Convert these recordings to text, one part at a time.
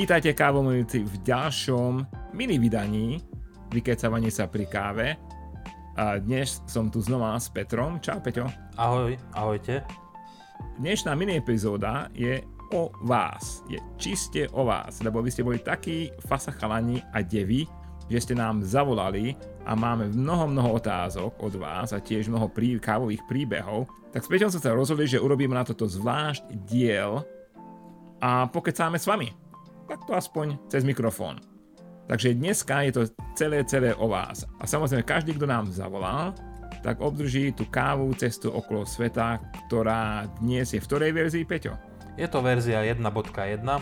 Vítajte kávomilíci v ďalšom mini vydaní Vykecávanie sa pri káve. A dnes som tu znova s Petrom. Čau Peťo. Ahoj, ahojte. Dnešná mini epizóda je o vás. Je čiste o vás, lebo vy ste boli takí fasachalani a devy, že ste nám zavolali a máme mnoho, mnoho otázok od vás a tiež mnoho prí, kávových príbehov. Tak s Peťom som sa rozhodli, že urobíme na toto zvlášť diel a pokecáme s vami tak to aspoň cez mikrofón. Takže dneska je to celé, celé o vás. A samozrejme, každý, kto nám zavolal, tak obdrží tú kávu cestu okolo sveta, ktorá dnes je v ktorej verzii, Peťo? Je to verzia 1.1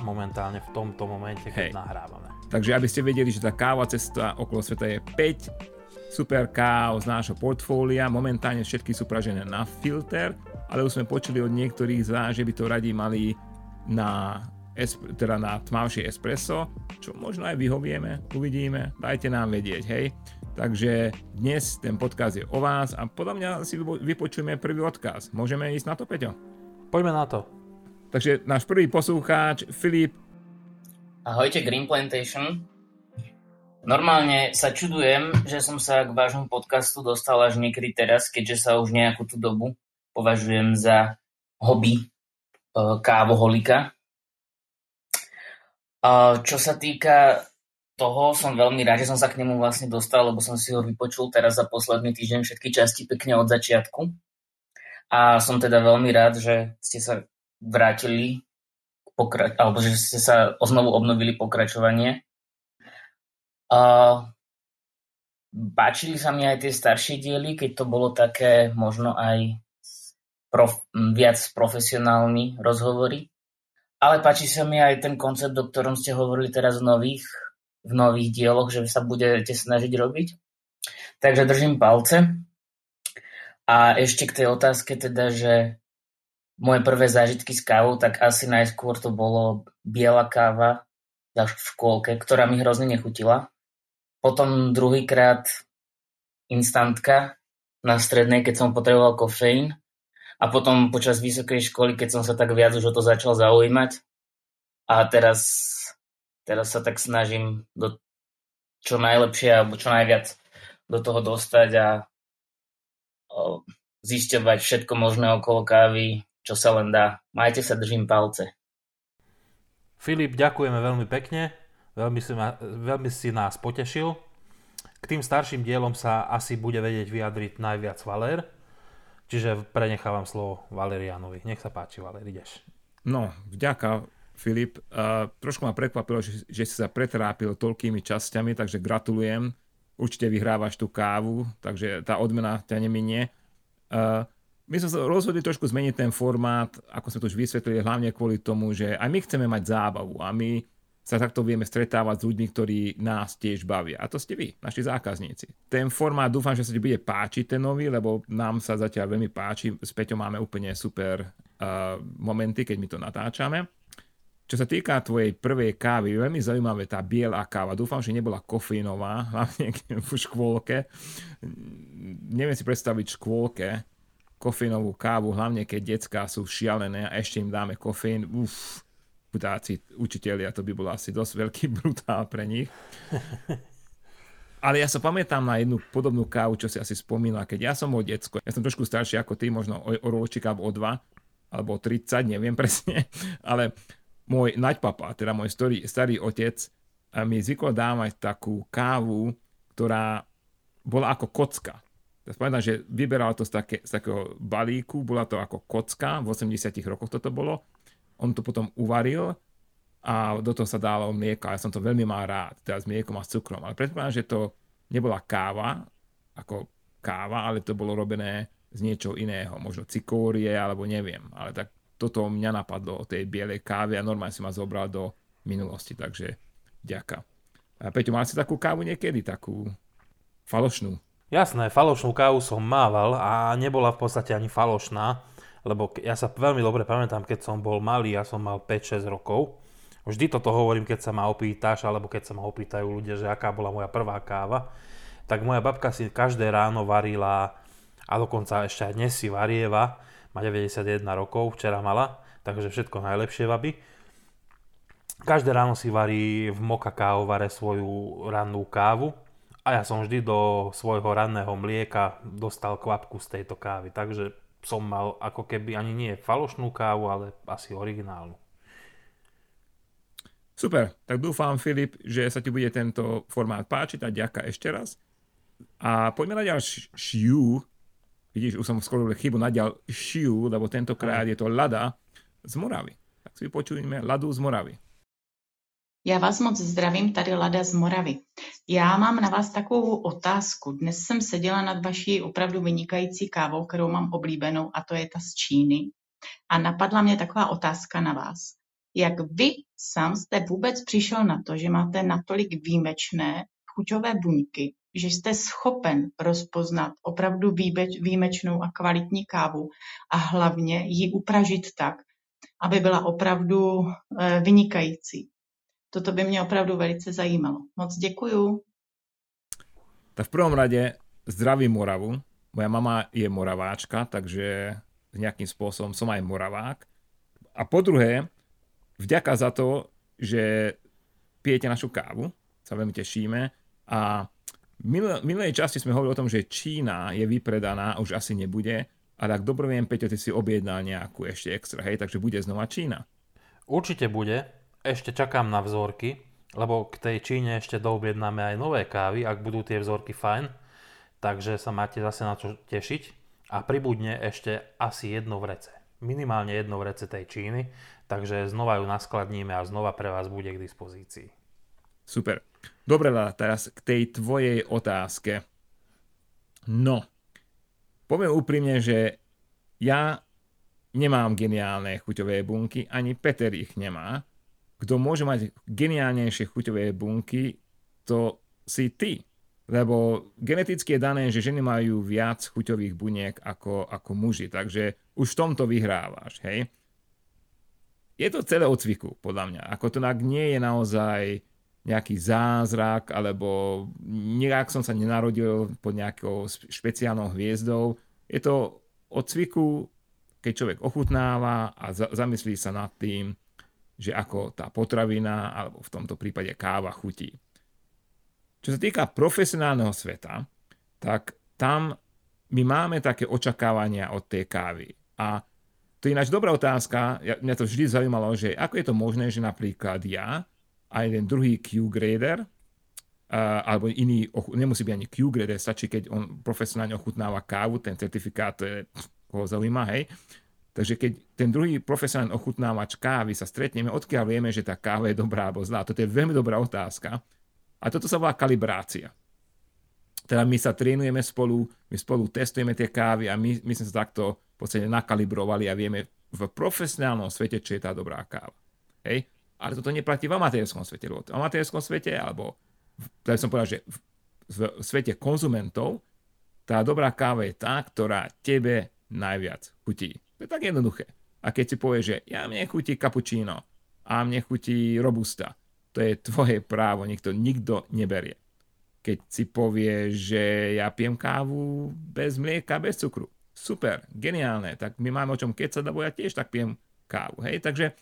momentálne v tomto momente, keď Hej. nahrávame. Takže aby ste vedeli, že tá káva cesta okolo sveta je 5 super káv z nášho portfólia. Momentálne všetky sú pražené na filter, ale už sme počuli od niektorých z vás, že by to radi mali na esp- teda na tmavšie espresso, čo možno aj vyhovieme, uvidíme, dajte nám vedieť, hej. Takže dnes ten podcast je o vás a podľa mňa si vypočujeme prvý odkaz. Môžeme ísť na to, Peťo? Poďme na to. Takže náš prvý poslucháč, Filip. Ahojte Green Plantation. Normálne sa čudujem, že som sa k vášmu podcastu dostal až niekedy teraz, keďže sa už nejakú tú dobu považujem za hobby e, kávoholika. Čo sa týka toho, som veľmi rád, že som sa k nemu vlastne dostal, lebo som si ho vypočul teraz za posledný týždeň všetky časti pekne od začiatku. A som teda veľmi rád, že ste sa vrátili, pokra- alebo že ste sa znovu obnovili pokračovanie. Uh, páčili sa mi aj tie staršie diely, keď to bolo také možno aj prof- viac profesionálni rozhovory. Ale páči sa mi aj ten koncept, o ktorom ste hovorili teraz v nových, v nových dieloch, že sa budete snažiť robiť. Takže držím palce. A ešte k tej otázke teda, že moje prvé zážitky s kávou, tak asi najskôr to bolo biela káva v škôlke, ktorá mi hrozne nechutila. Potom druhýkrát instantka na strednej, keď som potreboval kofeín. A potom počas vysokej školy, keď som sa tak viac už o to začal zaujímať a teraz, teraz sa tak snažím do čo najlepšie alebo čo najviac do toho dostať a o, zisťovať všetko možné okolo kávy, čo sa len dá. Majte sa, držím palce. Filip, ďakujeme veľmi pekne, veľmi si, ma, veľmi si nás potešil. K tým starším dielom sa asi bude vedieť vyjadriť najviac Valer. Čiže prenechávam slovo Valerianovi. Nech sa páči, Valer, ideš. No, vďaka, Filip. Uh, trošku ma prekvapilo, že, že si sa pretrápil toľkými časťami, takže gratulujem. Určite vyhrávaš tú kávu, takže tá odmena ťa neminie. Uh, my sme sa rozhodli trošku zmeniť ten formát, ako sme to už vysvetlili, hlavne kvôli tomu, že aj my chceme mať zábavu a my sa takto vieme stretávať s ľuďmi, ktorí nás tiež bavia. A to ste vy, naši zákazníci. Ten formát dúfam, že sa ti bude páčiť ten nový, lebo nám sa zatiaľ veľmi páči. S Peťom máme úplne super uh, momenty, keď my to natáčame. Čo sa týka tvojej prvej kávy, veľmi zaujímavé tá biela káva. Dúfam, že nebola kofínová, hlavne v škôlke. Neviem si predstaviť škôlke kofínovú kávu, hlavne keď detská sú šialené a ešte im dáme kofín. Uf, chudáci učiteľia, to by bolo asi dosť veľký brutál pre nich. Ale ja sa pamätám na jednu podobnú kávu, čo si asi spomínala, keď ja som bol decko. Ja som trošku starší ako ty, možno o, o ročík alebo o dva, alebo o 30, neviem presne. Ale môj naďpapa, teda môj starý, starý otec, mi zvykol dávať takú kávu, ktorá bola ako kocka. Ja spomínam, že vyberal to z, také, z takého balíku, bola to ako kocka, v 80 rokoch toto bolo on to potom uvaril a do toho sa dalo mlieko. Ja som to veľmi mal rád, teda s mliekom a s cukrom. Ale predpokladám, že to nebola káva, ako káva, ale to bolo robené z niečo iného. Možno cikórie, alebo neviem. Ale tak toto mňa napadlo o tej bielej káve a normálne si ma zobral do minulosti, takže ďaka. A Peťo, mal si takú kávu niekedy, takú falošnú? Jasné, falošnú kávu som mával a nebola v podstate ani falošná lebo ja sa veľmi dobre pamätám, keď som bol malý, ja som mal 5-6 rokov. Vždy toto hovorím, keď sa ma opýtaš, alebo keď sa ma opýtajú ľudia, že aká bola moja prvá káva. Tak moja babka si každé ráno varila, a dokonca ešte aj dnes si varieva, má 91 rokov, včera mala, takže všetko najlepšie, baby. každé ráno si varí v moka kávovare svoju rannú kávu a ja som vždy do svojho ranného mlieka dostal kvapku z tejto kávy. Takže som mal ako keby ani nie falošnú kávu, ale asi originálnu. Super, tak dúfam, Filip, že sa ti bude tento formát páčiť a ďaká ešte raz. A poďme na ďalšiu, vidíš, už som skoro chybu na ďalšiu, lebo tentokrát je to Lada z Moravy. Tak si počujeme Ladu z Moravy. Já vás moc zdravím, tady Lada z Moravy. Já mám na vás takovou otázku. Dnes jsem seděla nad vaší opravdu vynikající kávou, kterou mám oblíbenou, a to je ta z Číny. A napadla mě taková otázka na vás. Jak vy sám jste vůbec přišel na to, že máte natolik výjimečné chuťové buňky, že jste schopen rozpoznat opravdu výjimečnou a kvalitní kávu a hlavně ji upražit tak, aby byla opravdu eh, vynikající. Toto by mě opravdu velice zajímalo. Moc děkuju. Tak v prvom rade zdravím Moravu. Moja mama je moraváčka, takže nejakým spôsobom som aj moravák. A po druhé, vďaka za to, že pijete našu kávu, sa veľmi tešíme. A v minulej časti sme hovorili o tom, že Čína je vypredaná, už asi nebude, ale ak dobre viem, Peťo, ty si objednal nejakú ešte extra, hej, takže bude znova Čína. Určite bude, ešte čakám na vzorky, lebo k tej Číne ešte doobjednáme aj nové kávy, ak budú tie vzorky fajn, takže sa máte zase na čo tešiť a pribudne ešte asi jedno vrece. Minimálne jedno vrece tej Číny, takže znova ju naskladníme a znova pre vás bude k dispozícii. Super. Dobre, Lala, teraz k tej tvojej otázke. No, poviem úprimne, že ja nemám geniálne chuťové bunky, ani Peter ich nemá, kto môže mať geniálnejšie chuťové bunky, to si ty. Lebo geneticky je dané, že ženy majú viac chuťových buniek ako, ako muži, takže už v tomto vyhrávaš, hej. Je to celé o cviku, podľa mňa. Ako to nie je naozaj nejaký zázrak, alebo nejak som sa nenarodil pod nejakou špeciálnou hviezdou. Je to o cviku, keď človek ochutnáva a zamyslí sa nad tým, že ako tá potravina, alebo v tomto prípade káva chutí. Čo sa týka profesionálneho sveta, tak tam my máme také očakávania od tej kávy. A to je ináč dobrá otázka, ja, mňa to vždy zaujímalo, že ako je to možné, že napríklad ja a jeden druhý Q-grader, uh, alebo iný, nemusí byť ani Q-grader, stačí, keď on profesionálne ochutnáva kávu, ten certifikát, to je, koho zaujíma, hej, Takže keď ten druhý profesionálny ochutnávač kávy sa stretneme, odkiaľ vieme, že tá káva je dobrá alebo zlá? Toto je veľmi dobrá otázka. A toto sa volá kalibrácia. Teda my sa trénujeme spolu, my spolu testujeme tie kávy a my, my sme sa takto v podstate nakalibrovali a vieme v profesionálnom svete, čo je tá dobrá káva. Hej? Ale toto neplatí v amatérskom svete. V amatérskom svete, alebo v, som povedal, že v, v svete konzumentov, tá dobrá káva je tá, ktorá tebe najviac chutí. To je tak jednoduché. A keď si povieš, že ja mne chutí cappuccino a mne chutí robusta, to je tvoje právo, nikto nikto neberie. Keď si povieš, že ja pijem kávu bez mlieka, bez cukru. Super, geniálne, tak my máme o čom keď sa lebo ja tiež tak pijem kávu. Hej? Takže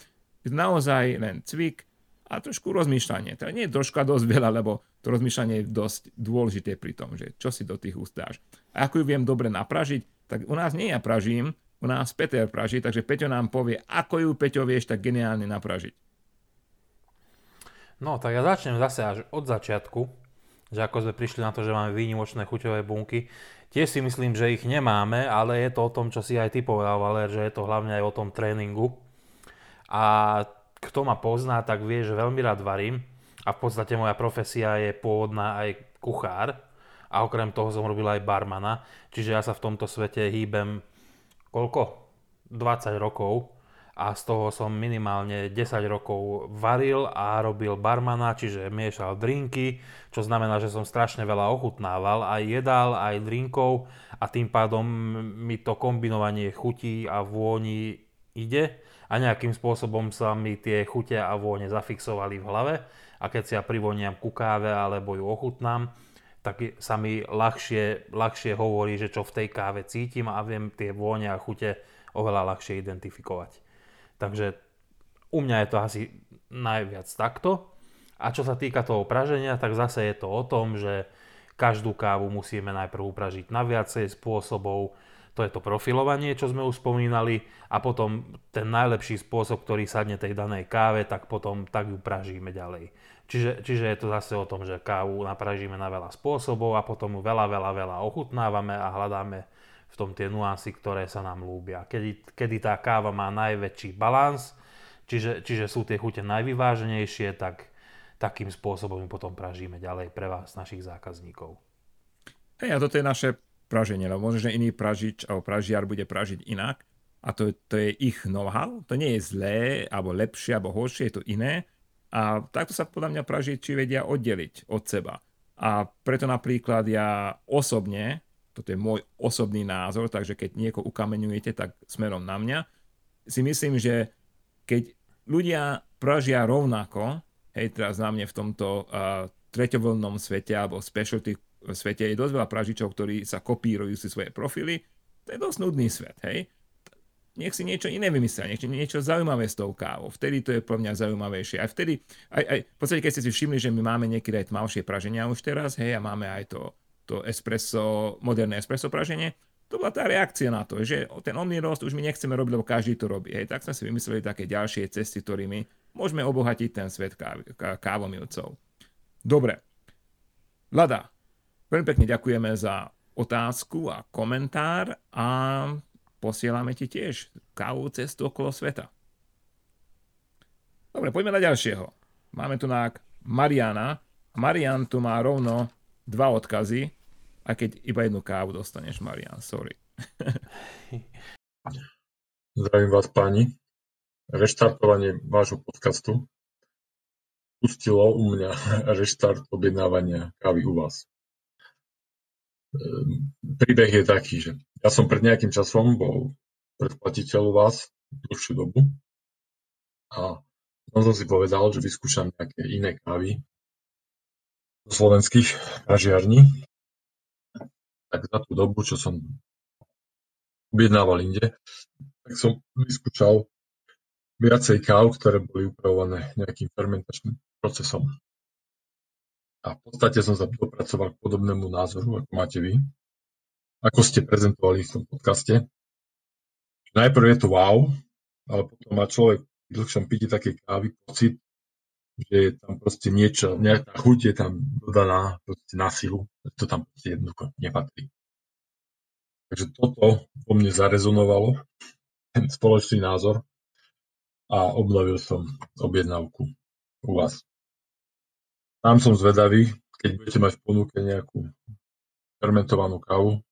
naozaj len cvik a trošku rozmýšľanie. Teda nie je troška dosť veľa, lebo to rozmýšľanie je dosť dôležité pri tom, že čo si do tých úst. A ako ju viem dobre napražiť, tak u nás nie ja pražím, u nás Peter praží, takže Peťo nám povie, ako ju Peťo vieš tak geniálne napražiť. No, tak ja začnem zase až od začiatku, že ako sme prišli na to, že máme výnimočné chuťové bunky. Tiež si myslím, že ich nemáme, ale je to o tom, čo si aj ty povedal, Valer, že je to hlavne aj o tom tréningu. A kto ma pozná, tak vie, že veľmi rád varím. A v podstate moja profesia je pôvodná aj kuchár. A okrem toho som robil aj barmana. Čiže ja sa v tomto svete hýbem koľko? 20 rokov a z toho som minimálne 10 rokov varil a robil barmana, čiže miešal drinky, čo znamená, že som strašne veľa ochutnával, aj jedál, aj drinkov a tým pádom mi to kombinovanie chutí a vôni ide a nejakým spôsobom sa mi tie chute a vône zafixovali v hlave a keď si ja privoniam ku káve alebo ju ochutnám, tak sa mi ľahšie, ľahšie hovorí, že čo v tej káve cítim a viem tie vône a chute oveľa ľahšie identifikovať. Takže u mňa je to asi najviac takto. A čo sa týka toho praženia, tak zase je to o tom, že každú kávu musíme najprv upražiť na viacej spôsobov. To je to profilovanie, čo sme už spomínali. A potom ten najlepší spôsob, ktorý sadne tej danej káve, tak potom tak ju pražíme ďalej. Čiže, čiže je to zase o tom, že kávu napražíme na veľa spôsobov a potom ju veľa, veľa, veľa ochutnávame a hľadáme v tom tie nuancy, ktoré sa nám ľúbia. Kedy, kedy tá káva má najväčší balans, čiže, čiže sú tie chute najvyváženejšie, tak takým spôsobom ju potom pražíme ďalej pre vás, našich zákazníkov. Hej, a toto je naše praženie, lebo možno, že iný pražič alebo pražiar bude pražiť inak a to, to je ich know-how, to nie je zlé, alebo lepšie, alebo horšie, je to iné a takto sa podľa mňa pražiči vedia oddeliť od seba. A preto napríklad ja osobne, toto je môj osobný názor, takže keď nieko ukameňujete, tak smerom na mňa, si myslím, že keď ľudia pražia rovnako, hej, teraz na mne v tomto uh, treťovlnom svete alebo specialty svete je dosť veľa pražičov, ktorí sa kopírujú si svoje profily. To je dosť nudný svet, hej. Nech si niečo iné vymyslia, niečo, niečo zaujímavé s tou kávou. Vtedy to je pre mňa zaujímavejšie. Aj vtedy, aj, aj, v podstate keď ste si všimli, že my máme niekedy aj tmavšie praženia už teraz, hej, a máme aj to, to espresso, moderné espresso praženie, to bola tá reakcia na to, že ten omný rost už my nechceme robiť, lebo každý to robí. Hej. Tak sme si vymysleli také ďalšie cesty, ktorými môžeme obohatiť ten svet káv- kávomilcov. Dobre. Lada, veľmi pekne ďakujeme za otázku a komentár a posielame ti tiež kávu cestu okolo sveta. Dobre, poďme na ďalšieho. Máme tu na Mariana. Marian tu má rovno dva odkazy, aj keď iba jednu kávu dostaneš, Marian, sorry. Zdravím vás páni reštartovanie vášho podcastu pustilo u mňa reštart objednávania kávy u vás. Ehm, príbeh je taký, že ja som pred nejakým časom bol predplatiteľ u vás dlhšiu dobu a som som si povedal, že vyskúšam nejaké iné kávy zo slovenských pražiarní. Tak za tú dobu, čo som objednával inde, tak som vyskúšal viacej káv, ktoré boli upravované nejakým fermentačným procesom. A v podstate som sa dopracoval k podobnému názoru, ako máte vy, ako ste prezentovali v tom podcaste. Najprv je to wow, ale potom má človek v dlhšom piti také kávy pocit, že je tam proste niečo, nejaká chuť je tam dodaná proste na silu, to tam proste jednoducho nepatrí. Takže toto vo mne zarezonovalo, ten spoločný názor a obnovil som objednávku u vás. Tam som zvedavý, keď budete mať v ponuke nejakú fermentovanú kávu,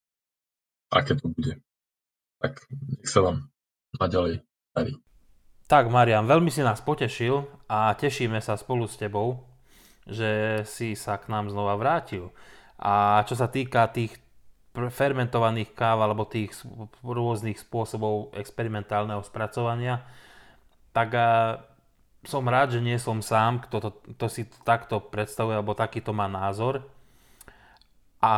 aké to bude. Tak nech sa vám naďalej darí. Tak Marian, veľmi si nás potešil a tešíme sa spolu s tebou, že si sa k nám znova vrátil. A čo sa týka tých fermentovaných káv alebo tých rôznych spôsobov experimentálneho spracovania, tak som rád, že nie som sám, kto to, to si takto predstavuje, alebo takýto má názor. A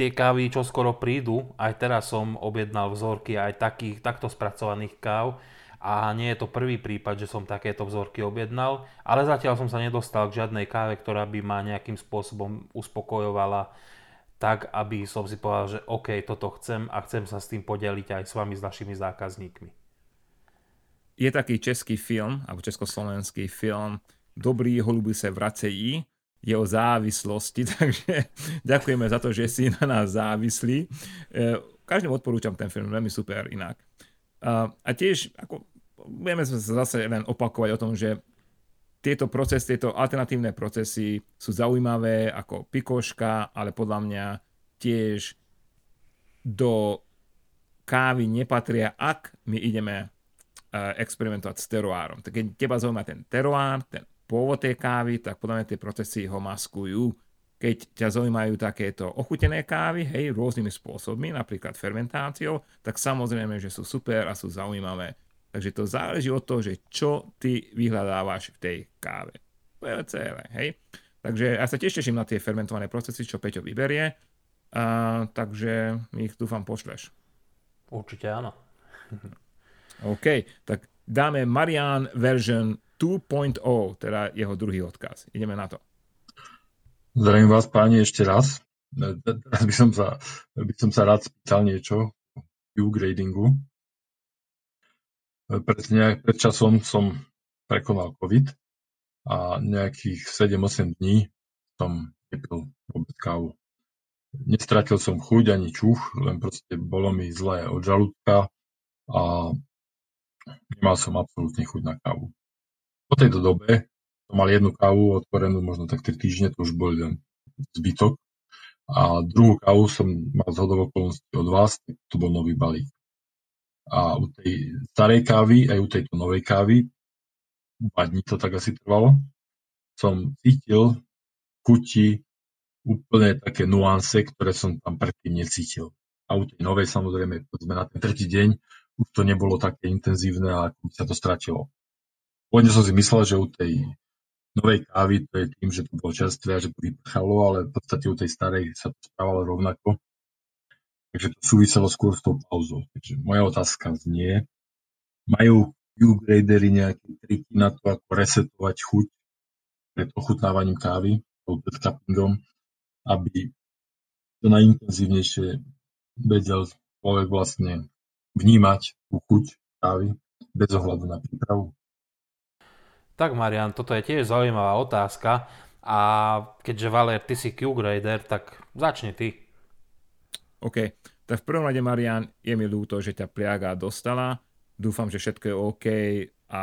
tie kávy, čo skoro prídu, aj teraz som objednal vzorky aj takých, takto spracovaných káv a nie je to prvý prípad, že som takéto vzorky objednal, ale zatiaľ som sa nedostal k žiadnej káve, ktorá by ma nejakým spôsobom uspokojovala tak, aby som si povedal, že OK, toto chcem a chcem sa s tým podeliť aj s vami, s našimi zákazníkmi. Je taký český film, alebo československý film Dobrý holuby se vracejí, je o závislosti, takže ďakujeme za to, že si na nás závislí. E, každému odporúčam ten film, veľmi super inak. A, tiež, ako, budeme sa zase len opakovať o tom, že tieto procesy, tieto alternatívne procesy sú zaujímavé ako pikoška, ale podľa mňa tiež do kávy nepatria, ak my ideme experimentovať s teroárom. Tak keď teba zaujíma ten teroár, ten pôvod tej kávy, tak podľa mňa tie procesy ho maskujú. Keď ťa zaujímajú takéto ochutené kávy, hej, rôznymi spôsobmi, napríklad fermentáciou, tak samozrejme, že sú super a sú zaujímavé. Takže to záleží od toho, že čo ty vyhľadávaš v tej káve. To je celé, hej. Takže ja sa tiež teším na tie fermentované procesy, čo Peťo vyberie. A, takže mi ich dúfam pošleš. Určite áno. OK, tak dáme Marian version 2.0, teda jeho druhý odkaz. Ideme na to. Zdravím vás páni ešte raz. Teraz by som sa, by som sa rád spýtal niečo o gradingu. Pred, nejak, pred časom som prekonal COVID a nejakých 7-8 dní som nepil vôbec kávu. Nestratil som chuť ani čuch, len proste bolo mi zlé od žalúdka a nemal som absolútne chuť na kávu. Po tejto dobe som mal jednu kávu otvorenú možno tak 3 týždne, to už bol len zbytok. A druhú kávu som mal z okolností od vás, to bol nový balík. A u tej starej kávy, aj u tejto novej kávy, dva dní to tak asi trvalo, som cítil chuti úplne také nuance, ktoré som tam predtým necítil. A u tej novej samozrejme, povedzme na ten tretí deň, už to nebolo také intenzívne ako by sa to stratilo. Pôvodne som si myslel, že u tej novej kávy to je tým, že to bolo čerstvé a že to vyprchalo, ale v podstate u tej starej sa to správalo rovnako. Takže to súviselo skôr s tou pauzou. Takže moja otázka znie, majú Q-gradery nejaké triky na to, ako resetovať chuť pred ochutnávaním kávy, pred cuppingom, aby to najintenzívnejšie vedel človek vlastne vnímať tú chuť kávy bez ohľadu na prípravu? Tak Marian, toto je tiež zaujímavá otázka a keďže Valer, ty si Q-grader, tak začni ty. OK. Tak v prvom rade, Marian, je mi ľúto, že ťa pliaga dostala. Dúfam, že všetko je OK a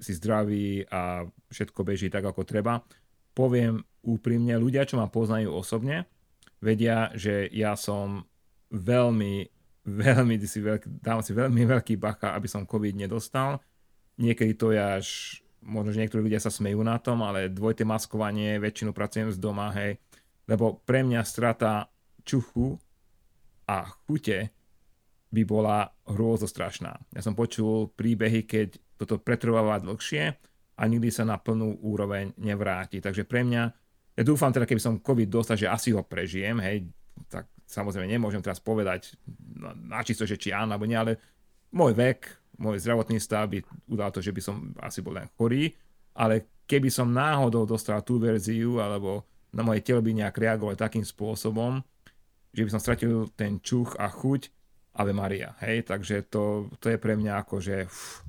si zdravý a všetko beží tak, ako treba. Poviem úprimne, ľudia, čo ma poznajú osobne, vedia, že ja som veľmi, veľmi, si veľký, dávam si veľmi veľký bacha, aby som COVID nedostal. Niekedy to je až, možno, že niektorí ľudia sa smejú na tom, ale dvojité maskovanie, väčšinu pracujem z doma, hej, lebo pre mňa strata čuchu a chute by bola hrôzostrašná. Ja som počul príbehy, keď toto pretrváva dlhšie a nikdy sa na plnú úroveň nevráti. Takže pre mňa, ja dúfam teda, keby som COVID dostal, že asi ho prežijem, hej, tak samozrejme nemôžem teraz povedať na, čisto, že či áno, alebo nie, ale môj vek, môj zdravotný stav by udal to, že by som asi bol len chorý, ale keby som náhodou dostal tú verziu, alebo na moje telo by nejak reagovalo takým spôsobom, že by som stratil ten čuch a chuť, Ave Maria, hej, takže to, to je pre mňa ako, uf,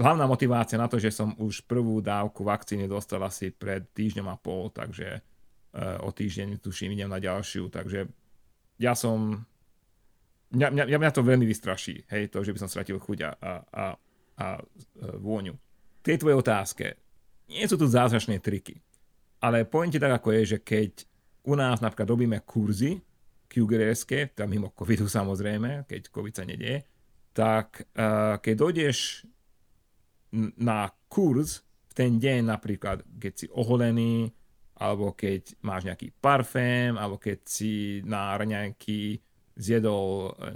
hlavná motivácia na to, že som už prvú dávku vakcíny dostal asi pred týždňom a pol, takže uh, o týždeň tuším idem na ďalšiu, takže ja som mňa, mňa, mňa to veľmi vystraší, hej, to, že by som stratil chuť a, a, a, a e, vôňu. K tej otázke, nie sú tu zázračné triky, ale poviem ti tak, ako je, že keď u nás napríklad robíme kurzy, QGRS, tam mimo covidu samozrejme, keď covid sa nedie, tak uh, keď dojdeš na kurz v ten deň napríklad, keď si oholený, alebo keď máš nejaký parfém, alebo keď si na raňajky zjedol uh,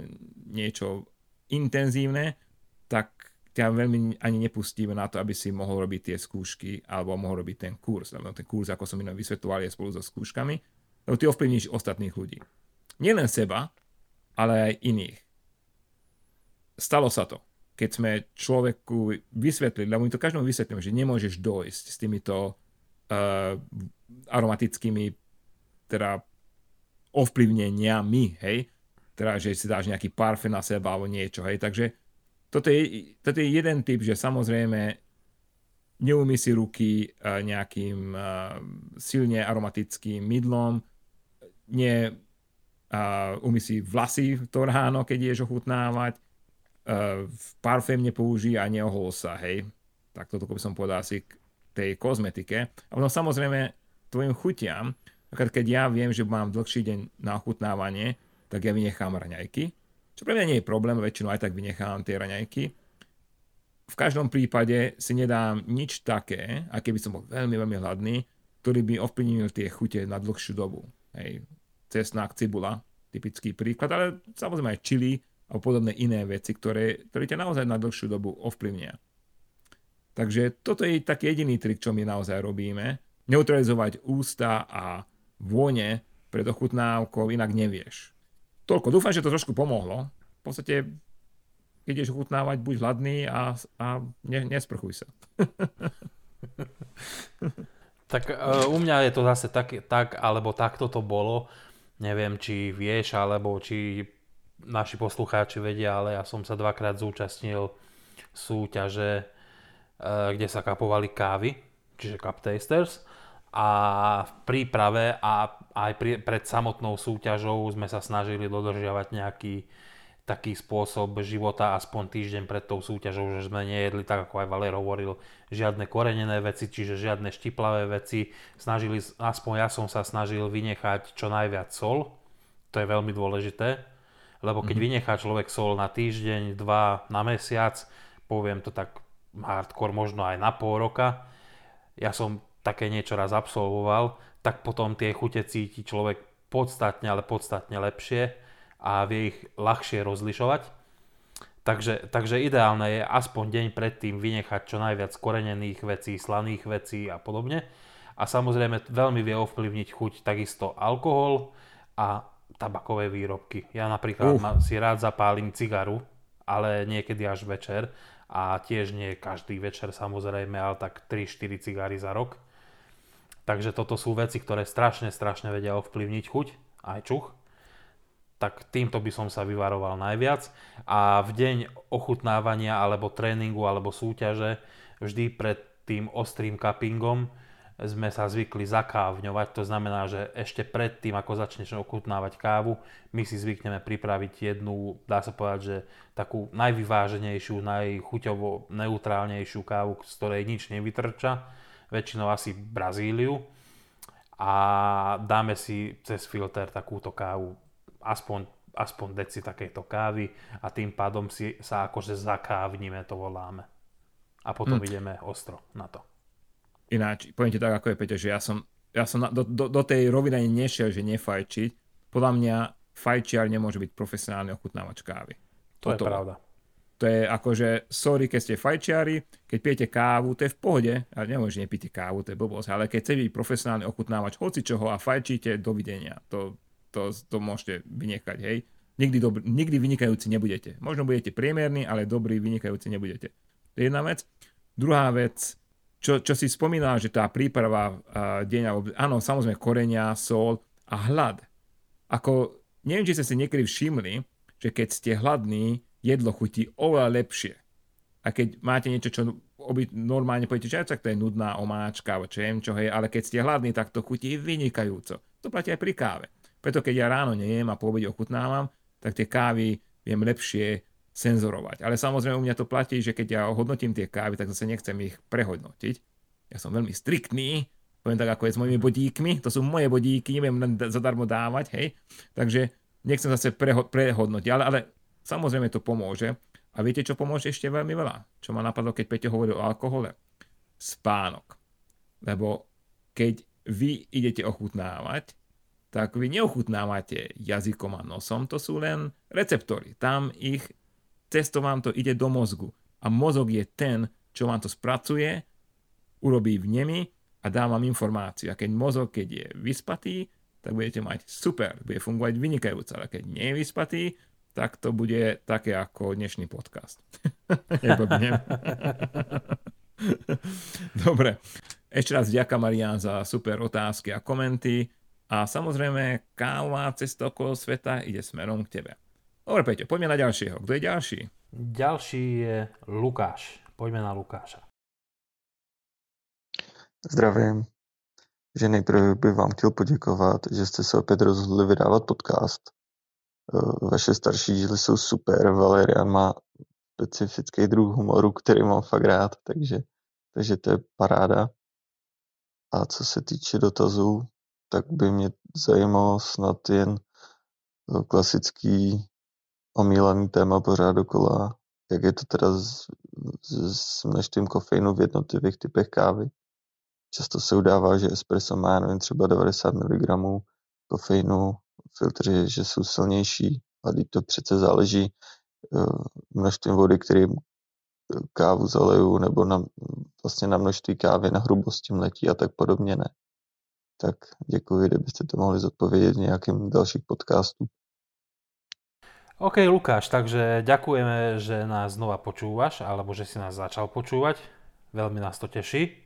niečo intenzívne, tak ťa veľmi ani nepustíme na to, aby si mohol robiť tie skúšky alebo mohol robiť ten kurz. Lebo ten kurz, ako som inom vysvetoval, je spolu so skúškami, lebo ty ovplyvníš ostatných ľudí. Nielen seba, ale aj iných. Stalo sa to, keď sme človeku vysvetlili, lebo my to každému vysvetlíme, že nemôžeš dojsť s týmito uh, aromatickými teda ovplyvneniami, hej, teda, že si dáš nejaký parfém na seba alebo niečo, hej, takže toto je, toto je jeden typ, že samozrejme neumí si ruky uh, nejakým uh, silne aromatickým mydlom, nie uh, umí si vlasy to ráno, keď ješ ochutnávať, parfém nepouží a neohol sa, hej. Tak toto by som povedal asi k tej kozmetike. A potom samozrejme tvojim chutiam, keď ja viem, že mám dlhší deň na ochutnávanie, tak ja vynechám raňajky. Čo pre mňa nie je problém, väčšinou aj tak vynechám tie raňajky. V každom prípade si nedám nič také, a keby som bol veľmi, veľmi hladný, ktorý by ovplyvnil tie chute na dlhšiu dobu. Hej cesnák, cibula, typický príklad, ale samozrejme aj čili a podobné iné veci, ktoré, ktoré ťa naozaj na dlhšiu dobu ovplyvnia. Takže toto je taký jediný trik, čo my naozaj robíme. Neutralizovať ústa a vône pred ochutnávkou, inak nevieš. Toľko. Dúfam, že to trošku pomohlo. V podstate ideš ochutnávať, buď hladný a, a ne, nesprchuj sa. tak uh, u mňa je to zase tak, tak, alebo takto to bolo. Neviem, či vieš, alebo či naši poslucháči vedia, ale ja som sa dvakrát zúčastnil súťaže, uh, kde sa kapovali kávy, čiže Cup Tasters a v príprave a aj pri, pred samotnou súťažou sme sa snažili dodržiavať nejaký taký spôsob života aspoň týždeň pred tou súťažou, že sme nejedli, tak ako aj Valer hovoril, žiadne korenené veci, čiže žiadne štiplavé veci. Snažili, aspoň ja som sa snažil vynechať čo najviac sol, to je veľmi dôležité, lebo keď mm-hmm. vynechá človek sol na týždeň, dva, na mesiac, poviem to tak hardcore, možno aj na pol roka, ja som také niečo raz absolvoval, tak potom tie chute cíti človek podstatne, ale podstatne lepšie a vie ich ľahšie rozlišovať. Takže, takže ideálne je aspoň deň predtým vynechať čo najviac korenených vecí, slaných vecí a podobne. A samozrejme veľmi vie ovplyvniť chuť takisto alkohol a tabakové výrobky. Ja napríklad uh. si rád zapálim cigaru, ale niekedy až večer a tiež nie každý večer samozrejme, ale tak 3-4 cigary za rok. Takže toto sú veci, ktoré strašne, strašne vedia ovplyvniť chuť, aj čuch. Tak týmto by som sa vyvaroval najviac. A v deň ochutnávania alebo tréningu alebo súťaže vždy pred tým ostrým cuppingom sme sa zvykli zakávňovať, to znamená, že ešte pred tým, ako začneš ochutnávať kávu, my si zvykneme pripraviť jednu, dá sa povedať, že takú najvyváženejšiu, najchuťovo neutrálnejšiu kávu, z ktorej nič nevytrča väčšinou asi Brazíliu a dáme si cez filter takúto kávu, aspoň, aspoň deci takejto kávy a tým pádom si sa akože zakávnime, to voláme. A potom hmm. ideme ostro na to. Ináč, poviem ti tak, ako je Peťo, že ja som, ja som na, do, do, do tej roviny nešiel, že nefajčiť. Podľa mňa fajčiar nemôže byť profesionálny ochutnávač kávy. To Toto. je pravda to je akože, sorry, keď ste fajčiari, keď pijete kávu, to je v pohode, ale nemôžete nepíte kávu, to je blbosť, ale keď chcete byť profesionálny ochutnávač hoci čoho a fajčíte, dovidenia, to, to, to môžete vynechať, hej. Nikdy, dobr, nikdy vynikajúci nebudete. Možno budete priemerní, ale dobrý vynikajúci nebudete. To je jedna vec. Druhá vec, čo, čo si spomínal, že tá príprava uh, deň, áno, samozrejme korenia, sol a hlad. Ako, neviem, či ste si niekedy všimli, že keď ste hladní, jedlo chutí oveľa lepšie. A keď máte niečo, čo oby, normálne poviete, že tak to je nudná omáčka, alebo čo viem, čo je, ale keď ste hladní, tak to chutí vynikajúco. To platí aj pri káve. Preto keď ja ráno nejem a po obede ochutnávam, tak tie kávy viem lepšie senzorovať. Ale samozrejme u mňa to platí, že keď ja hodnotím tie kávy, tak zase nechcem ich prehodnotiť. Ja som veľmi striktný, poviem tak ako je s mojimi bodíkmi, to sú moje bodíky, neviem len zadarmo dávať, hej. Takže nechcem zase preho- prehodnotiť, ale, ale Samozrejme to pomôže. A viete, čo pomôže ešte veľmi veľa? Čo ma napadlo, keď Peťo hovoril o alkohole? Spánok. Lebo keď vy idete ochutnávať, tak vy neochutnávate jazykom a nosom, to sú len receptory. Tam ich, cesto vám to ide do mozgu. A mozog je ten, čo vám to spracuje, urobí v nemi a dá vám informáciu. A keď mozog, keď je vyspatý, tak budete mať super, bude fungovať vynikajúco. Ale keď nie je vyspatý, tak to bude také ako dnešný podcast. Dobre, ešte raz ďakujem Marian za super otázky a komenty a samozrejme káva cesta okolo sveta ide smerom k tebe. Dobre Peťo, poďme na ďalšieho. Kto je ďalší? Ďalší je Lukáš. Poďme na Lukáša. Zdravím. Že nejprve bych vám chtěl poděkovat, že jste se opět rozhodli vydávat podcast vaše starší díly jsou super, Valerian má specifický druh humoru, který mám fakt rád, takže, takže to je paráda. A co se týče dotazů, tak by mě zajímalo snad jen eh, klasický omílaný téma pořád dokola, jak je to teda s, s množstvím kofeinu v jednotlivých typech kávy. Často se udává, že espresso má, nevím, třeba 90 mg kofeinu, filtry, že jsou silnější, a to přece záleží eh, množstvím vody, kterým eh, kávu zaleju, nebo na, vlastně na množství kávy, na hrubosti mletí a tak podobně ne. Tak děkuji, kdybyste to mohli zodpovědět v nějakém dalších podcastů. OK, Lukáš, takže ďakujeme, že nás znova počúvaš, alebo že si nás začal počúvať. Veľmi nás to teší.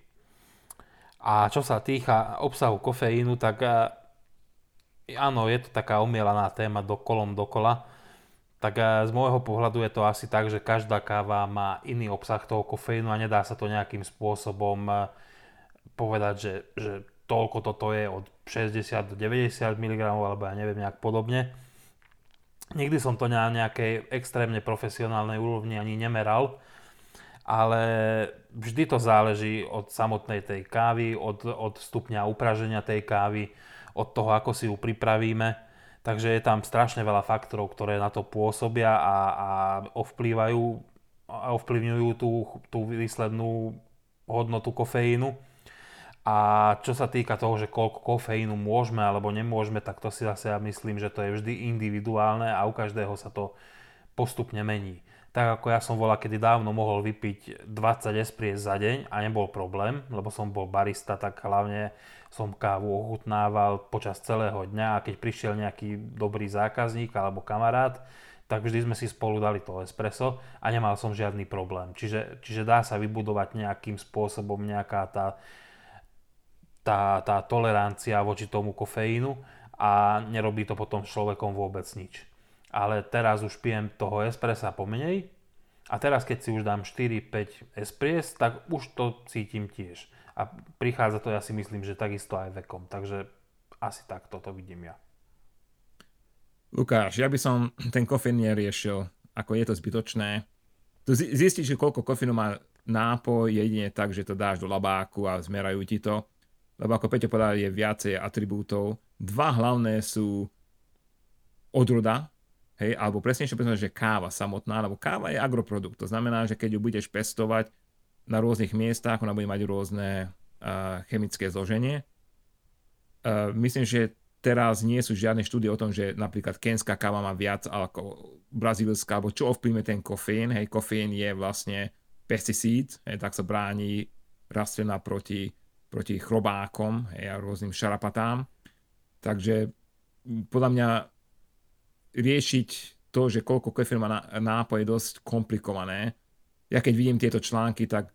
A čo sa týka obsahu kofeínu, tak eh, áno, je to taká omielaná téma dokolom dokola. Tak eh, z môjho pohľadu je to asi tak, že každá káva má iný obsah toho kofeínu a nedá sa to nejakým spôsobom eh, povedať, že, že toľko toto je od 60 do 90 mg alebo ja neviem nejak podobne Nikdy som to na nejakej extrémne profesionálnej úrovni ani nemeral, ale vždy to záleží od samotnej tej kávy, od, od stupňa upraženia tej kávy, od toho, ako si ju pripravíme. Takže je tam strašne veľa faktorov, ktoré na to pôsobia a, a ovplývajú a ovplyvňujú tú, tú výslednú hodnotu kofeínu. A čo sa týka toho, že koľko kofeínu môžeme alebo nemôžeme, tak to si zase ja myslím, že to je vždy individuálne a u každého sa to postupne mení. Tak ako ja som bola, kedy dávno mohol vypiť 20 espries za deň a nebol problém, lebo som bol barista, tak hlavne som kávu ochutnával počas celého dňa a keď prišiel nejaký dobrý zákazník alebo kamarát, tak vždy sme si spolu dali to espresso a nemal som žiadny problém. Čiže, čiže dá sa vybudovať nejakým spôsobom nejaká tá tá, tá tolerancia voči tomu kofeínu a nerobí to potom človekom vôbec nič. Ale teraz už pijem toho espressa pomenej a teraz keď si už dám 4-5 espries, tak už to cítim tiež. A prichádza to, ja si myslím, že takisto aj vekom. Takže asi tak toto vidím ja. Lukáš, ja by som ten kofeín neriešil, ako je to zbytočné. Tu zistíš, koľko kofeínu má nápoj jedine tak, že to dáš do labáku a zmerajú ti to lebo ako Peťo povedal, je viacej atribútov. Dva hlavné sú odroda, hej, alebo presnejšie povedať, že káva samotná, lebo káva je agroprodukt. To znamená, že keď ju budeš pestovať na rôznych miestach, ona bude mať rôzne uh, chemické zloženie. Uh, myslím, že teraz nie sú žiadne štúdie o tom, že napríklad kenská káva má viac ako brazílska, alebo čo ovplyvňuje ten kofeín. Hej, kofeín je vlastne pesticíd, hej, tak sa bráni rastlina proti proti chrobákom hej, a rôznym šarapatám. Takže podľa mňa riešiť to, že koľko kefíru má nápoj je dosť komplikované. Ja keď vidím tieto články, tak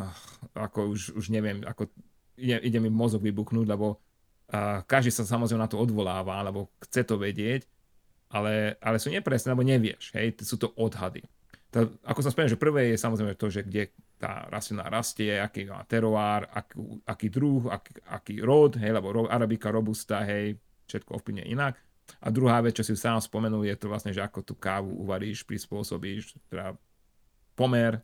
ah, ako už, už neviem, ako ide, ide mi mozog vybuchnúť, lebo uh, každý sa samozrejme na to odvoláva, alebo chce to vedieť, ale, ale sú nepresné, lebo nevieš, hej, sú to odhady. To, ako som spomenul, že prvé je samozrejme to, že kde tá rastlina rastie, aký má teroár, aký, aký druh, aký, aký rod, hej, lebo arabika, robusta, hej, všetko ovplyvne inak. A druhá vec, čo si sám spomenul, je to vlastne, že ako tú kávu uvaríš, prispôsobíš, teda pomer,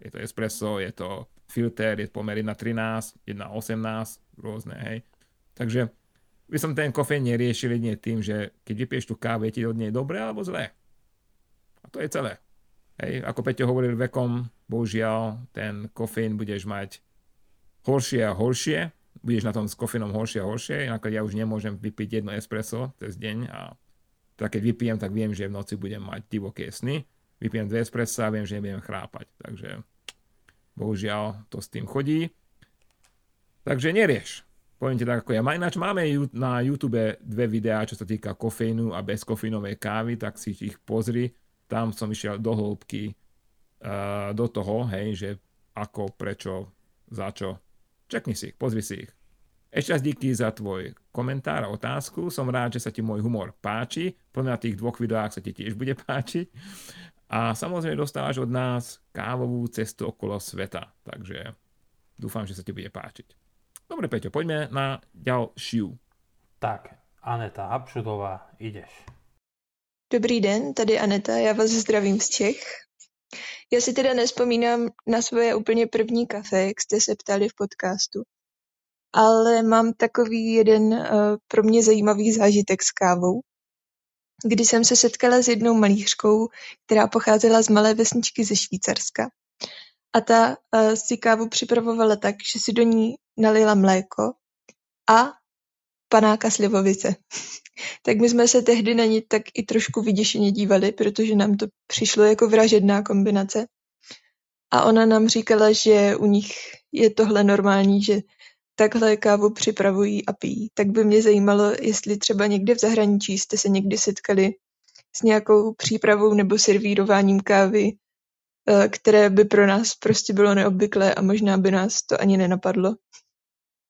je to espresso, je to filter, je pomer 1.13, 1.18, rôzne, hej. Takže by som ten kofeín neriešil jedine tým, že keď vypieš tú kávu, je ti od nej dobré alebo zlé. A to je celé. Hej, ako Peťo hovoril vekom, bohužiaľ, ten kofeín budeš mať horšie a horšie, budeš na tom s kofínom horšie a horšie, inak ja už nemôžem vypiť jedno espresso cez deň a tak keď vypijem, tak viem, že v noci budem mať divoké sny. Vypijem dve espresso a viem, že nebudem chrápať. Takže bohužiaľ to s tým chodí. Takže nerieš. Poviem ti tak ako ja. Ináč máme na YouTube dve videá, čo sa týka kofeínu a bezkofínovej kávy, tak si ich pozri tam som išiel do hĺbky uh, do toho, hej, že ako, prečo, za čo. Čekni si ich, pozri si ich. Ešte raz díky za tvoj komentár a otázku. Som rád, že sa ti môj humor páči. Podľa na tých dvoch videách sa ti tiež bude páčiť. A samozrejme dostávaš od nás kávovú cestu okolo sveta. Takže dúfam, že sa ti bude páčiť. Dobre, Peťo, poďme na ďalšiu. Tak, Aneta Hapšudová, ideš. Dobrý den, tady Aneta, já vás zdravím z Čech. Já si teda nespomínám na svoje úplně první kafe, jak jste se ptali v podcastu, ale mám takový jeden uh, pro mě zajímavý zážitek s kávou, kdy jsem se setkala s jednou malířkou, která pocházela z malé vesničky ze Švýcarska. A ta uh, si kávu připravovala tak, že si do ní nalila mléko a panáka slivovice. tak my jsme se tehdy na ní tak i trošku vyděšeně dívali, protože nám to přišlo jako vražedná kombinace. A ona nám říkala, že u nich je tohle normální, že takhle kávu připravují a pijí. Tak by mě zajímalo, jestli třeba někde v zahraničí jste se někdy setkali s nějakou přípravou nebo servírováním kávy, eh, které by pro nás prostě bylo neobvyklé a možná by nás to ani nenapadlo.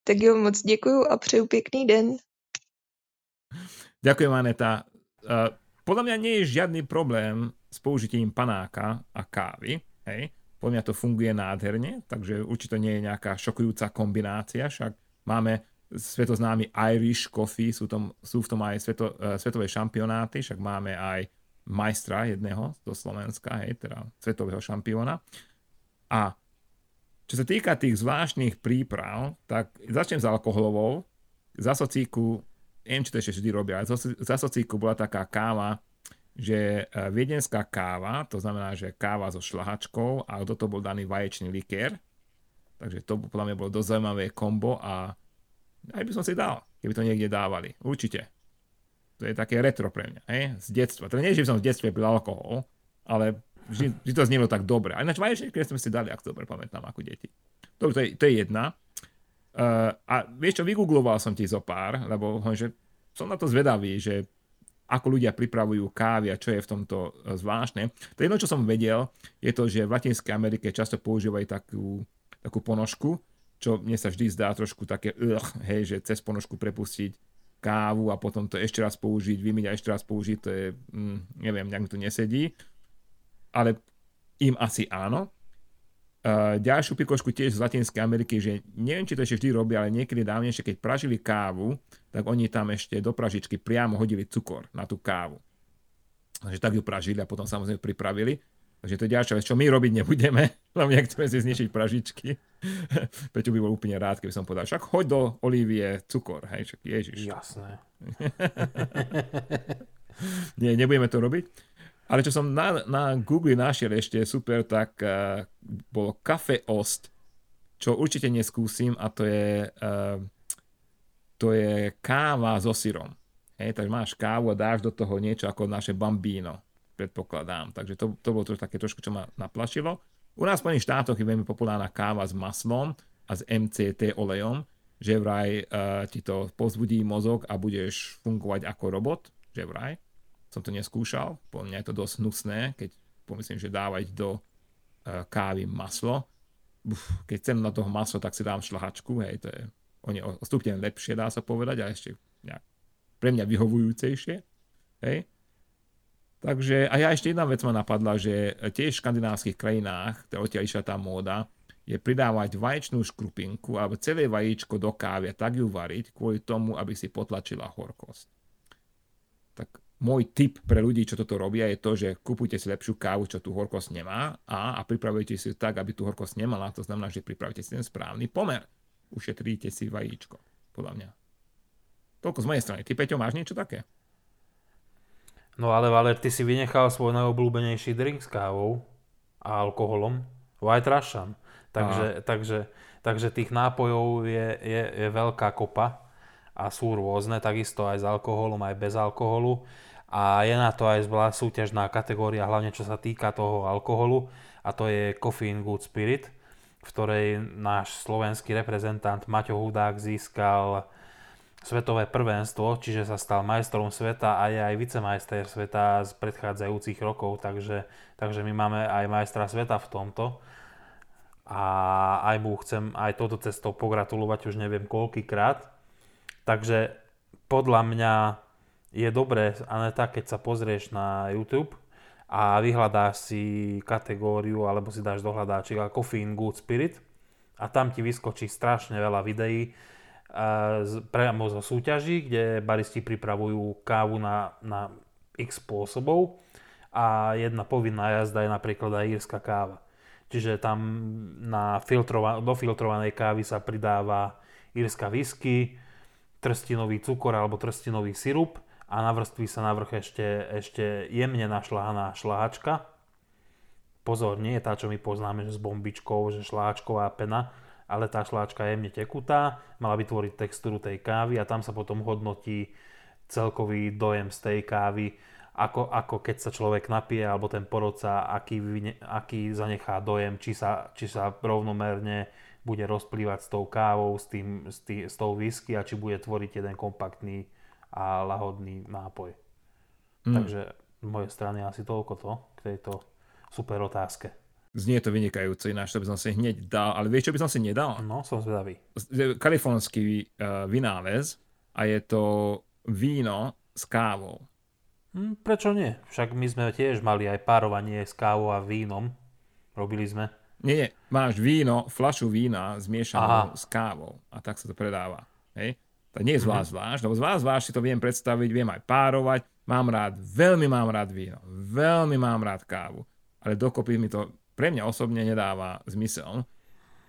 Tak jo, moc děkuju a přeju pěkný den. Ďakujem, Aneta. Uh, podľa mňa nie je žiadny problém s použitím panáka a kávy. Hej? Podľa mňa to funguje nádherne, takže určite nie je nejaká šokujúca kombinácia, však máme svetoznámy Irish Coffee, sú, tom, sú v tom aj sveto, uh, svetové šampionáty, však máme aj majstra jedného zo Slovenska, hej, teda svetového šampióna. A čo sa týka tých zvláštnych príprav, tak začnem s alkoholovou. Za socíku neviem, či to ešte vždy robia, ale za socíku bola taká káva, že e, viedenská káva, to znamená, že káva so šlahačkou a do toho bol daný vaječný likér. Takže to podľa mňa bolo dosť zaujímavé kombo a aj by som si dal, keby to niekde dávali. Určite. To je také retro pre mňa, hej? z detstva. To nie, že by som v detstve pil alkohol, ale vždy, vždy to znelo tak dobre. A ináč vaječný likér sme si dali, ak to dobre pamätám, ako deti. To, to, je, to je jedna. Uh, a vieš čo, vygoogloval som ti zo pár, lebo že som na to zvedavý, že ako ľudia pripravujú kávy a čo je v tomto eh, zvláštne. To jedno, čo som vedel, je to, že v Latinskej Amerike často používajú takú, takú ponožku, čo mne sa vždy zdá trošku také, uh, hej, že cez ponožku prepustiť kávu a potom to ešte raz použiť, vymyť a ešte raz použiť, to je, mm, neviem, nejak mi to nesedí. Ale im asi áno. Uh, ďalšiu pikošku tiež z Latinskej Ameriky, že neviem, či to ešte vždy robia, ale niekedy dávnejšie, keď pražili kávu, tak oni tam ešte do pražičky priamo hodili cukor na tú kávu. Takže tak ju pražili a potom samozrejme pripravili. Takže to je ďalšia vec, čo my robiť nebudeme, hlavne ak chceme si zničiť pražičky. Peťo by bol úplne rád, keby som povedal, však hoď do olívie cukor, hej, však ježiš. Jasné. Nie, nebudeme to robiť. Ale čo som na, na Google našiel ešte super, tak uh, bolo Cafe Ost, čo určite neskúsim a to je, uh, to je káva so syrom. Hej, takže máš kávu a dáš do toho niečo ako naše bambíno, predpokladám. Takže to, to bolo to také trošku, čo ma naplašilo. U nás v Spojených štátoch je veľmi populárna káva s maslom a s MCT olejom, že vraj uh, ti to pozbudí mozog a budeš fungovať ako robot, že vraj som to neskúšal, po mňa je to dosť hnusné, keď pomyslím, že dávať do uh, kávy maslo. Uf, keď chcem na toho maslo, tak si dám šlahačku, hej, to je o, ne, o stupne lepšie, dá sa povedať, a ešte nejak pre mňa vyhovujúcejšie, hej. Takže, a ja ešte jedna vec ma napadla, že tiež v škandinávskych krajinách, teda odtiaľ išla tá móda, je pridávať vaječnú škrupinku alebo celé vajíčko do kávy a tak ju variť kvôli tomu, aby si potlačila horkosť. Tak môj tip pre ľudí, čo toto robia, je to, že kupujte si lepšiu kávu, čo tú horkosť nemá a, a pripravujte si tak, aby tú horkosť nemala. To znamená, že pripravíte si ten správny pomer. Ušetríte si vajíčko, podľa mňa. Toľko z mojej strany. Ty, Peťo, máš niečo také? No ale Valer, ty si vynechal svoj najobľúbenejší drink s kávou a alkoholom. White Russian. Takže, takže, takže tých nápojov je, je, je veľká kopa a sú rôzne, takisto aj s alkoholom, aj bez alkoholu a je na to aj zvlášť súťažná kategória, hlavne čo sa týka toho alkoholu a to je Coffee in Good Spirit, v ktorej náš slovenský reprezentant Maťo Hudák získal svetové prvenstvo, čiže sa stal majstrom sveta a je aj vicemajster sveta z predchádzajúcich rokov, takže, takže my máme aj majstra sveta v tomto. A aj mu chcem aj toto cestou pogratulovať už neviem koľkýkrát. Takže podľa mňa je dobré, Aneta, keď sa pozrieš na YouTube a vyhľadáš si kategóriu alebo si dáš do hľadáčika Coffee Good Spirit a tam ti vyskočí strašne veľa videí uh, priamo zo súťaží, kde baristi pripravujú kávu na, na x spôsobov a jedna povinná jazda je napríklad aj írska káva. Čiže tam na filtrova- do filtrovanej kávy sa pridáva írska whisky, trstinový cukor alebo trstinový sirup a navrství sa na vrch ešte, ešte jemne našľahaná šláčka. Pozor, nie je tá, čo my poznáme že s bombičkou, že šláčková pena, ale tá šláčka je jemne tekutá, mala vytvoriť textúru tej kávy a tam sa potom hodnotí celkový dojem z tej kávy, ako, ako keď sa človek napije, alebo ten porodca, aký, aký zanechá dojem, či sa, či sa rovnomerne bude rozplývať s tou kávou, s, tým, s, tý, s tou whisky a či bude tvoriť jeden kompaktný a lahodný nápoj. Mm. Takže z mojej strany asi toľko to k tejto super otázke. Znie to vynikajúco, ináč to by som si hneď dal, ale vieš, čo by som si nedal? No, som zvedavý. Kalifornský uh, vynález a je to víno s kávou. Hm, prečo nie? Však my sme tiež mali aj párovanie s kávou a vínom. Robili sme. Nie, nie, máš víno, flašu vína zmiešanú Aha. s kávou a tak sa to predáva. Hej? To nie je zvlášť mhm. zvlášť, lebo zvlášť zvlášť si to viem predstaviť, viem aj párovať, mám rád, veľmi mám rád víno, veľmi mám rád kávu, ale dokopy mi to pre mňa osobne nedáva zmysel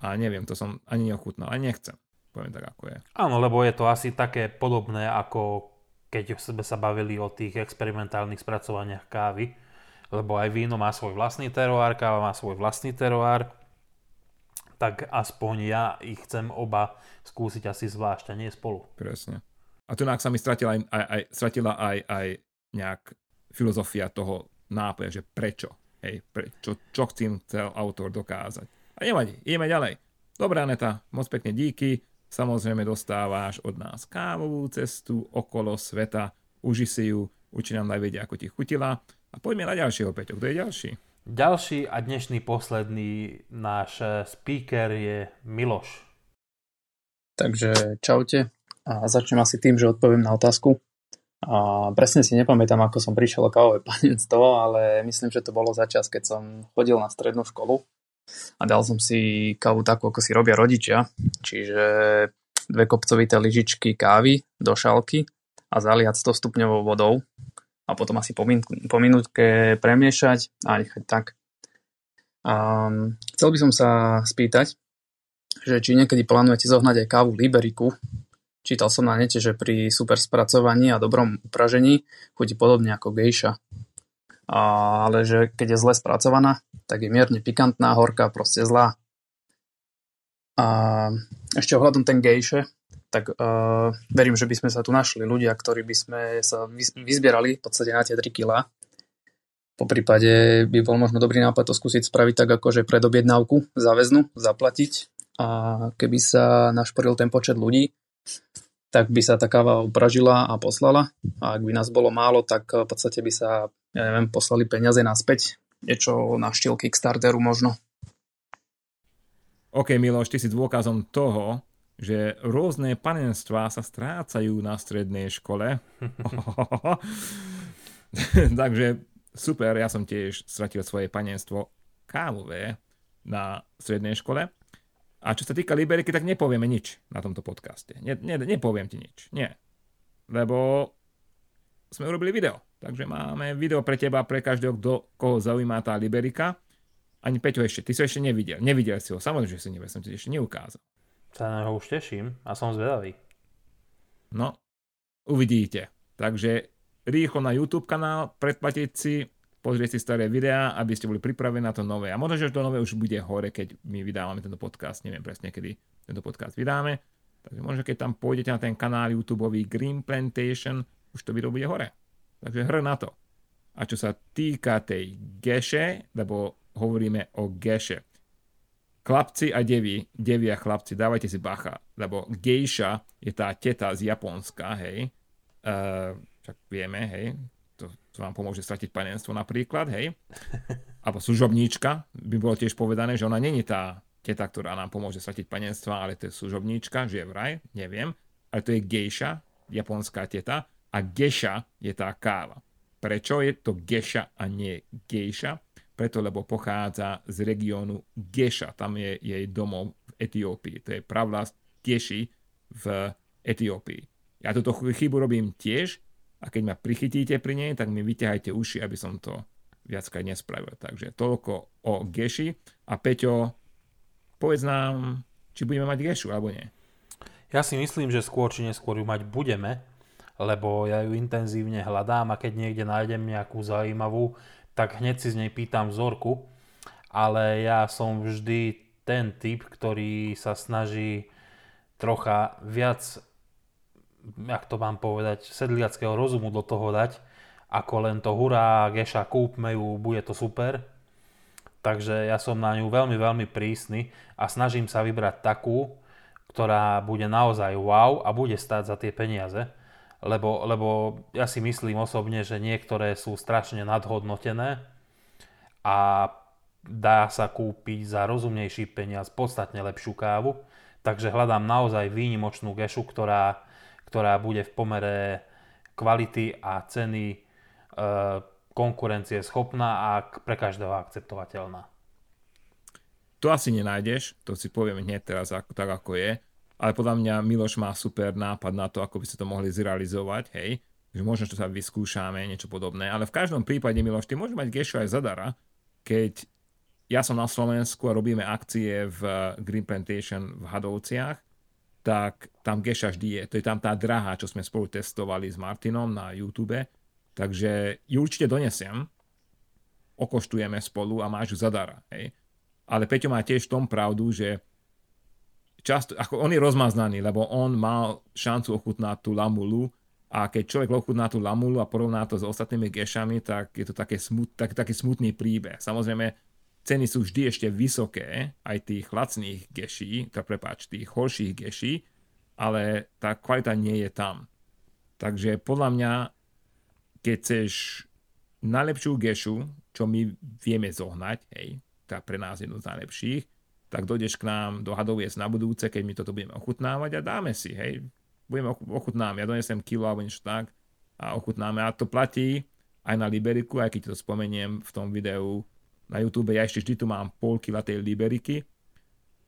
a neviem, to som ani neochutnal, ani nechcem, poviem tak ako je. Áno, lebo je to asi také podobné ako keď sme sa bavili o tých experimentálnych spracovaniach kávy, lebo aj víno má svoj vlastný teroár, káva má svoj vlastný teroár, tak aspoň ja ich chcem oba skúsiť asi zvlášť a nie spolu. Presne. A tu sa mi stratila aj, aj, aj, stratila aj, aj nejak filozofia toho nápoja, že prečo. Hej, prečo, čo chcem chcel autor dokázať. A nevadí, ideme ďalej. Dobre, Aneta, moc pekne díky. Samozrejme dostávaš od nás kávovú cestu okolo sveta. Uži si ju, uči nám najvedia, ako ti chutila. A poďme na ďalšieho, Peťo. Kto je ďalší? Ďalší a dnešný posledný náš speaker je Miloš. Takže čaute a začnem asi tým, že odpoviem na otázku. A presne si nepamätám, ako som prišiel o kávové panenstvo, ale myslím, že to bolo za čas, keď som chodil na strednú školu a dal som si kávu takú, ako si robia rodičia, čiže dve kopcovité lyžičky kávy do šálky a zaliať 100 stupňovou vodou a potom asi po, min- po minútke premiešať a nechať tak. Um, chcel by som sa spýtať, že či niekedy plánujete zohnať aj kávu Liberiku. Čítal som na nete, že pri super spracovaní a dobrom upražení chutí podobne ako gejša. A, ale že keď je zle spracovaná, tak je mierne pikantná, horká, proste zlá. A ešte ohľadom ten gejše, tak uh, verím, že by sme sa tu našli ľudia, ktorí by sme sa vyzbierali v podstate na tie 3 kg. Po prípade by bol možno dobrý nápad to skúsiť spraviť tak, akože pred objednávku záväznú, zaplatiť a keby sa našporil ten počet ľudí, tak by sa tá káva upražila a poslala. A ak by nás bolo málo, tak v podstate by sa, ja neviem, poslali peniaze naspäť. Niečo na štýl Kickstarteru možno. OK, Miloš, ty si dôkazom toho, že rôzne panenstvá sa strácajú na strednej škole. Takže super, ja som tiež stratil svoje panenstvo kávové na strednej škole. A čo sa týka Liberiky, tak nepovieme nič na tomto podcaste. Ne, ne, nepoviem ti nič. Nie. Lebo sme urobili video. Takže máme video pre teba, pre každého, kto, koho zaujíma tá Liberika. Ani Peťo ešte, ty si ešte nevidel. Nevidel si ho, samozrejme, že si nevidel, som ti ešte neukázal. Sa na ho už teším a som zvedavý. No, uvidíte. Takže rýchlo na YouTube kanál, predplatiť si, pozrieť si staré videá, aby ste boli pripravení na to nové. A možno, že to nové už bude hore, keď my vydávame tento podcast. Neviem presne, kedy tento podcast vydáme. Takže možno, keď tam pôjdete na ten kanál YouTube Green Plantation, už to video bude hore. Takže hr na to. A čo sa týka tej geše, lebo hovoríme o geše. Chlapci a devy, devy a chlapci, dávajte si bacha, lebo gejša je tá teta z Japonska, hej. Uh, však vieme, hej, to, to vám pomôže stratiť panenstvo napríklad, hej. Alebo služobníčka, by bolo tiež povedané, že ona není tá teta, ktorá nám pomôže stratiť panenstva, ale to je služobníčka, že je vraj, neviem. Ale to je gejša, japonská teta, a geša je tá káva. Prečo je to geša a nie gejša? Preto lebo pochádza z regiónu Geša, tam je jej domov v Etiópii. To je pravlast Geši v Etiópii. Ja túto chybu robím tiež a keď ma prichytíte pri nej, tak mi vyťahajte uši, aby som to viackrát nespravil. Takže toľko o Geši. A Peťo, povedz nám, či budeme mať Gešu alebo nie. Ja si myslím, že skôr či neskôr ju mať budeme, lebo ja ju intenzívne hľadám a keď niekde nájdem nejakú zaujímavú, tak hneď si z nej pýtam vzorku, ale ja som vždy ten typ, ktorý sa snaží trocha viac, jak to mám povedať, sedliackého rozumu do toho dať, ako len to hurá, geša, kúpme ju, bude to super. Takže ja som na ňu veľmi, veľmi prísny a snažím sa vybrať takú, ktorá bude naozaj wow a bude stáť za tie peniaze lebo, lebo ja si myslím osobne, že niektoré sú strašne nadhodnotené a dá sa kúpiť za rozumnejší peniaz podstatne lepšiu kávu. Takže hľadám naozaj výnimočnú gešu, ktorá, ktorá bude v pomere kvality a ceny e, konkurencie schopná a pre každého akceptovateľná. To asi nenájdeš, to si poviem hneď teraz tak ako je, ale podľa mňa Miloš má super nápad na to, ako by ste to mohli zrealizovať, hej, že možno, že sa vyskúšame, niečo podobné, ale v každom prípade, Miloš, ty môžeš mať gešu aj zadara, keď ja som na Slovensku a robíme akcie v Green Plantation v Hadovciach, tak tam geša vždy je. To je tam tá drahá, čo sme spolu testovali s Martinom na YouTube. Takže ju určite donesiem, okoštujeme spolu a máš ju zadara. Hej. Ale Peťo má tiež v tom pravdu, že často, ako on je rozmaznaný, lebo on mal šancu ochutnať tú lamulu a keď človek ochutná tú lamulu a porovná to s ostatnými gešami, tak je to také smut, tak, taký smutný príbeh. Samozrejme, ceny sú vždy ešte vysoké, aj tých lacných geší, to prepáč, tých horších geší, ale tá kvalita nie je tam. Takže podľa mňa, keď chceš najlepšiu gešu, čo my vieme zohnať, hej, tá pre nás jednu z najlepších, tak dojdeš k nám do Hadoviec na budúce, keď my toto budeme ochutnávať a dáme si, hej. Budeme ochutnáme, ja donesem kilo alebo niečo tak a ochutnáme. A to platí aj na Liberiku, aj keď to spomeniem v tom videu na YouTube, ja ešte vždy tu mám pol kila tej Liberiky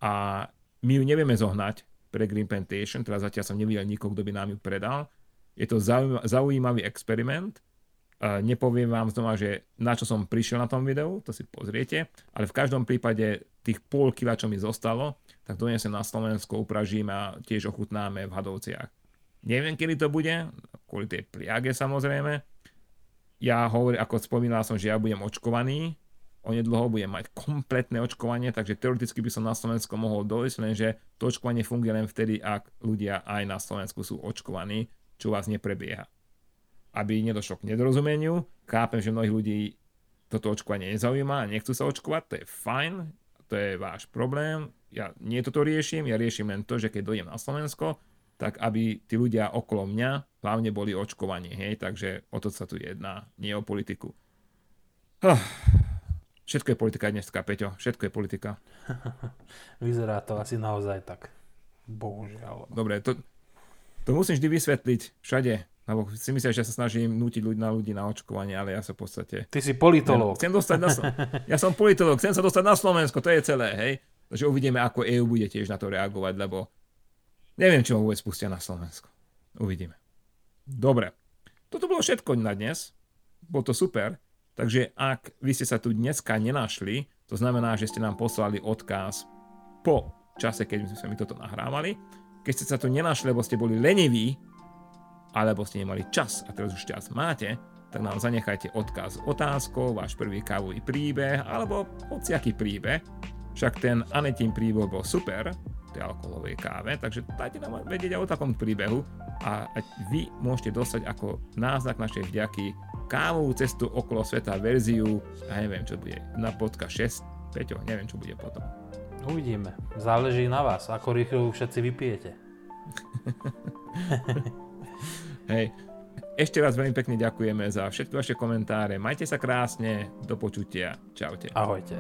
a my ju nevieme zohnať pre Green Plantation, teda zatiaľ som nevidel nikoho, kto by nám ju predal. Je to zaujímavý experiment, Nepoviem vám znova, že na čo som prišiel na tom videu, to si pozriete, ale v každom prípade tých pol kila, čo mi zostalo, tak donesem na Slovensko, upražím a tiež ochutnáme v Hadovciach. Neviem, kedy to bude, kvôli tej pliage samozrejme. Ja hovorím, ako spomínal som, že ja budem očkovaný, onedlho budem mať kompletné očkovanie, takže teoreticky by som na Slovensko mohol dojsť, lenže to očkovanie funguje len vtedy, ak ľudia aj na Slovensku sú očkovaní, čo vás neprebieha aby nedošlo k nedorozumeniu. Chápem, že mnohých ľudí toto očkovanie nezaujíma a nechcú sa očkovať, to je fajn, to je váš problém. Ja nie toto riešim, ja riešim len to, že keď dojdem na Slovensko, tak aby tí ľudia okolo mňa hlavne boli očkovaní, hej, takže o to sa tu jedná, nie o politiku. Oh, všetko je politika dneska, Peťo, všetko je politika. Vyzerá to asi naozaj tak. Bohužiaľ. Dobre, to, to musím vždy vysvetliť všade, lebo si myslíš, že sa snažím nútiť ľudí na ľudí na očkovanie, ale ja sa v podstate... Ty si politológ. Chcem dostať na, ja som politológ, chcem sa dostať na Slovensko, to je celé, hej. Takže uvidíme, ako EU bude tiež na to reagovať, lebo neviem, čo ma vôbec pustia na Slovensko. Uvidíme. Dobre. Toto bolo všetko na dnes. Bolo to super. Takže ak vy ste sa tu dneska nenašli, to znamená, že ste nám poslali odkaz po čase, keď sme mi toto nahrávali. Keď ste sa tu nenašli, lebo ste boli leniví, alebo ste nemali čas a teraz už čas máte, tak nám zanechajte odkaz otázkou, váš prvý kávový príbeh alebo hociaký príbeh. Však ten Anetín príbeh bol super, tej alkoholovej káve, takže dajte nám vedieť aj o takom príbehu a vy môžete dostať ako náznak našej vďaky kávovú cestu okolo sveta verziu, ja neviem čo bude, na podka 6, Peťo, neviem čo bude potom. Uvidíme, záleží na vás, ako rýchlo všetci vypijete. Hej. Ešte raz veľmi pekne ďakujeme za všetky vaše komentáre. Majte sa krásne, do počutia. Čaute. Ahojte.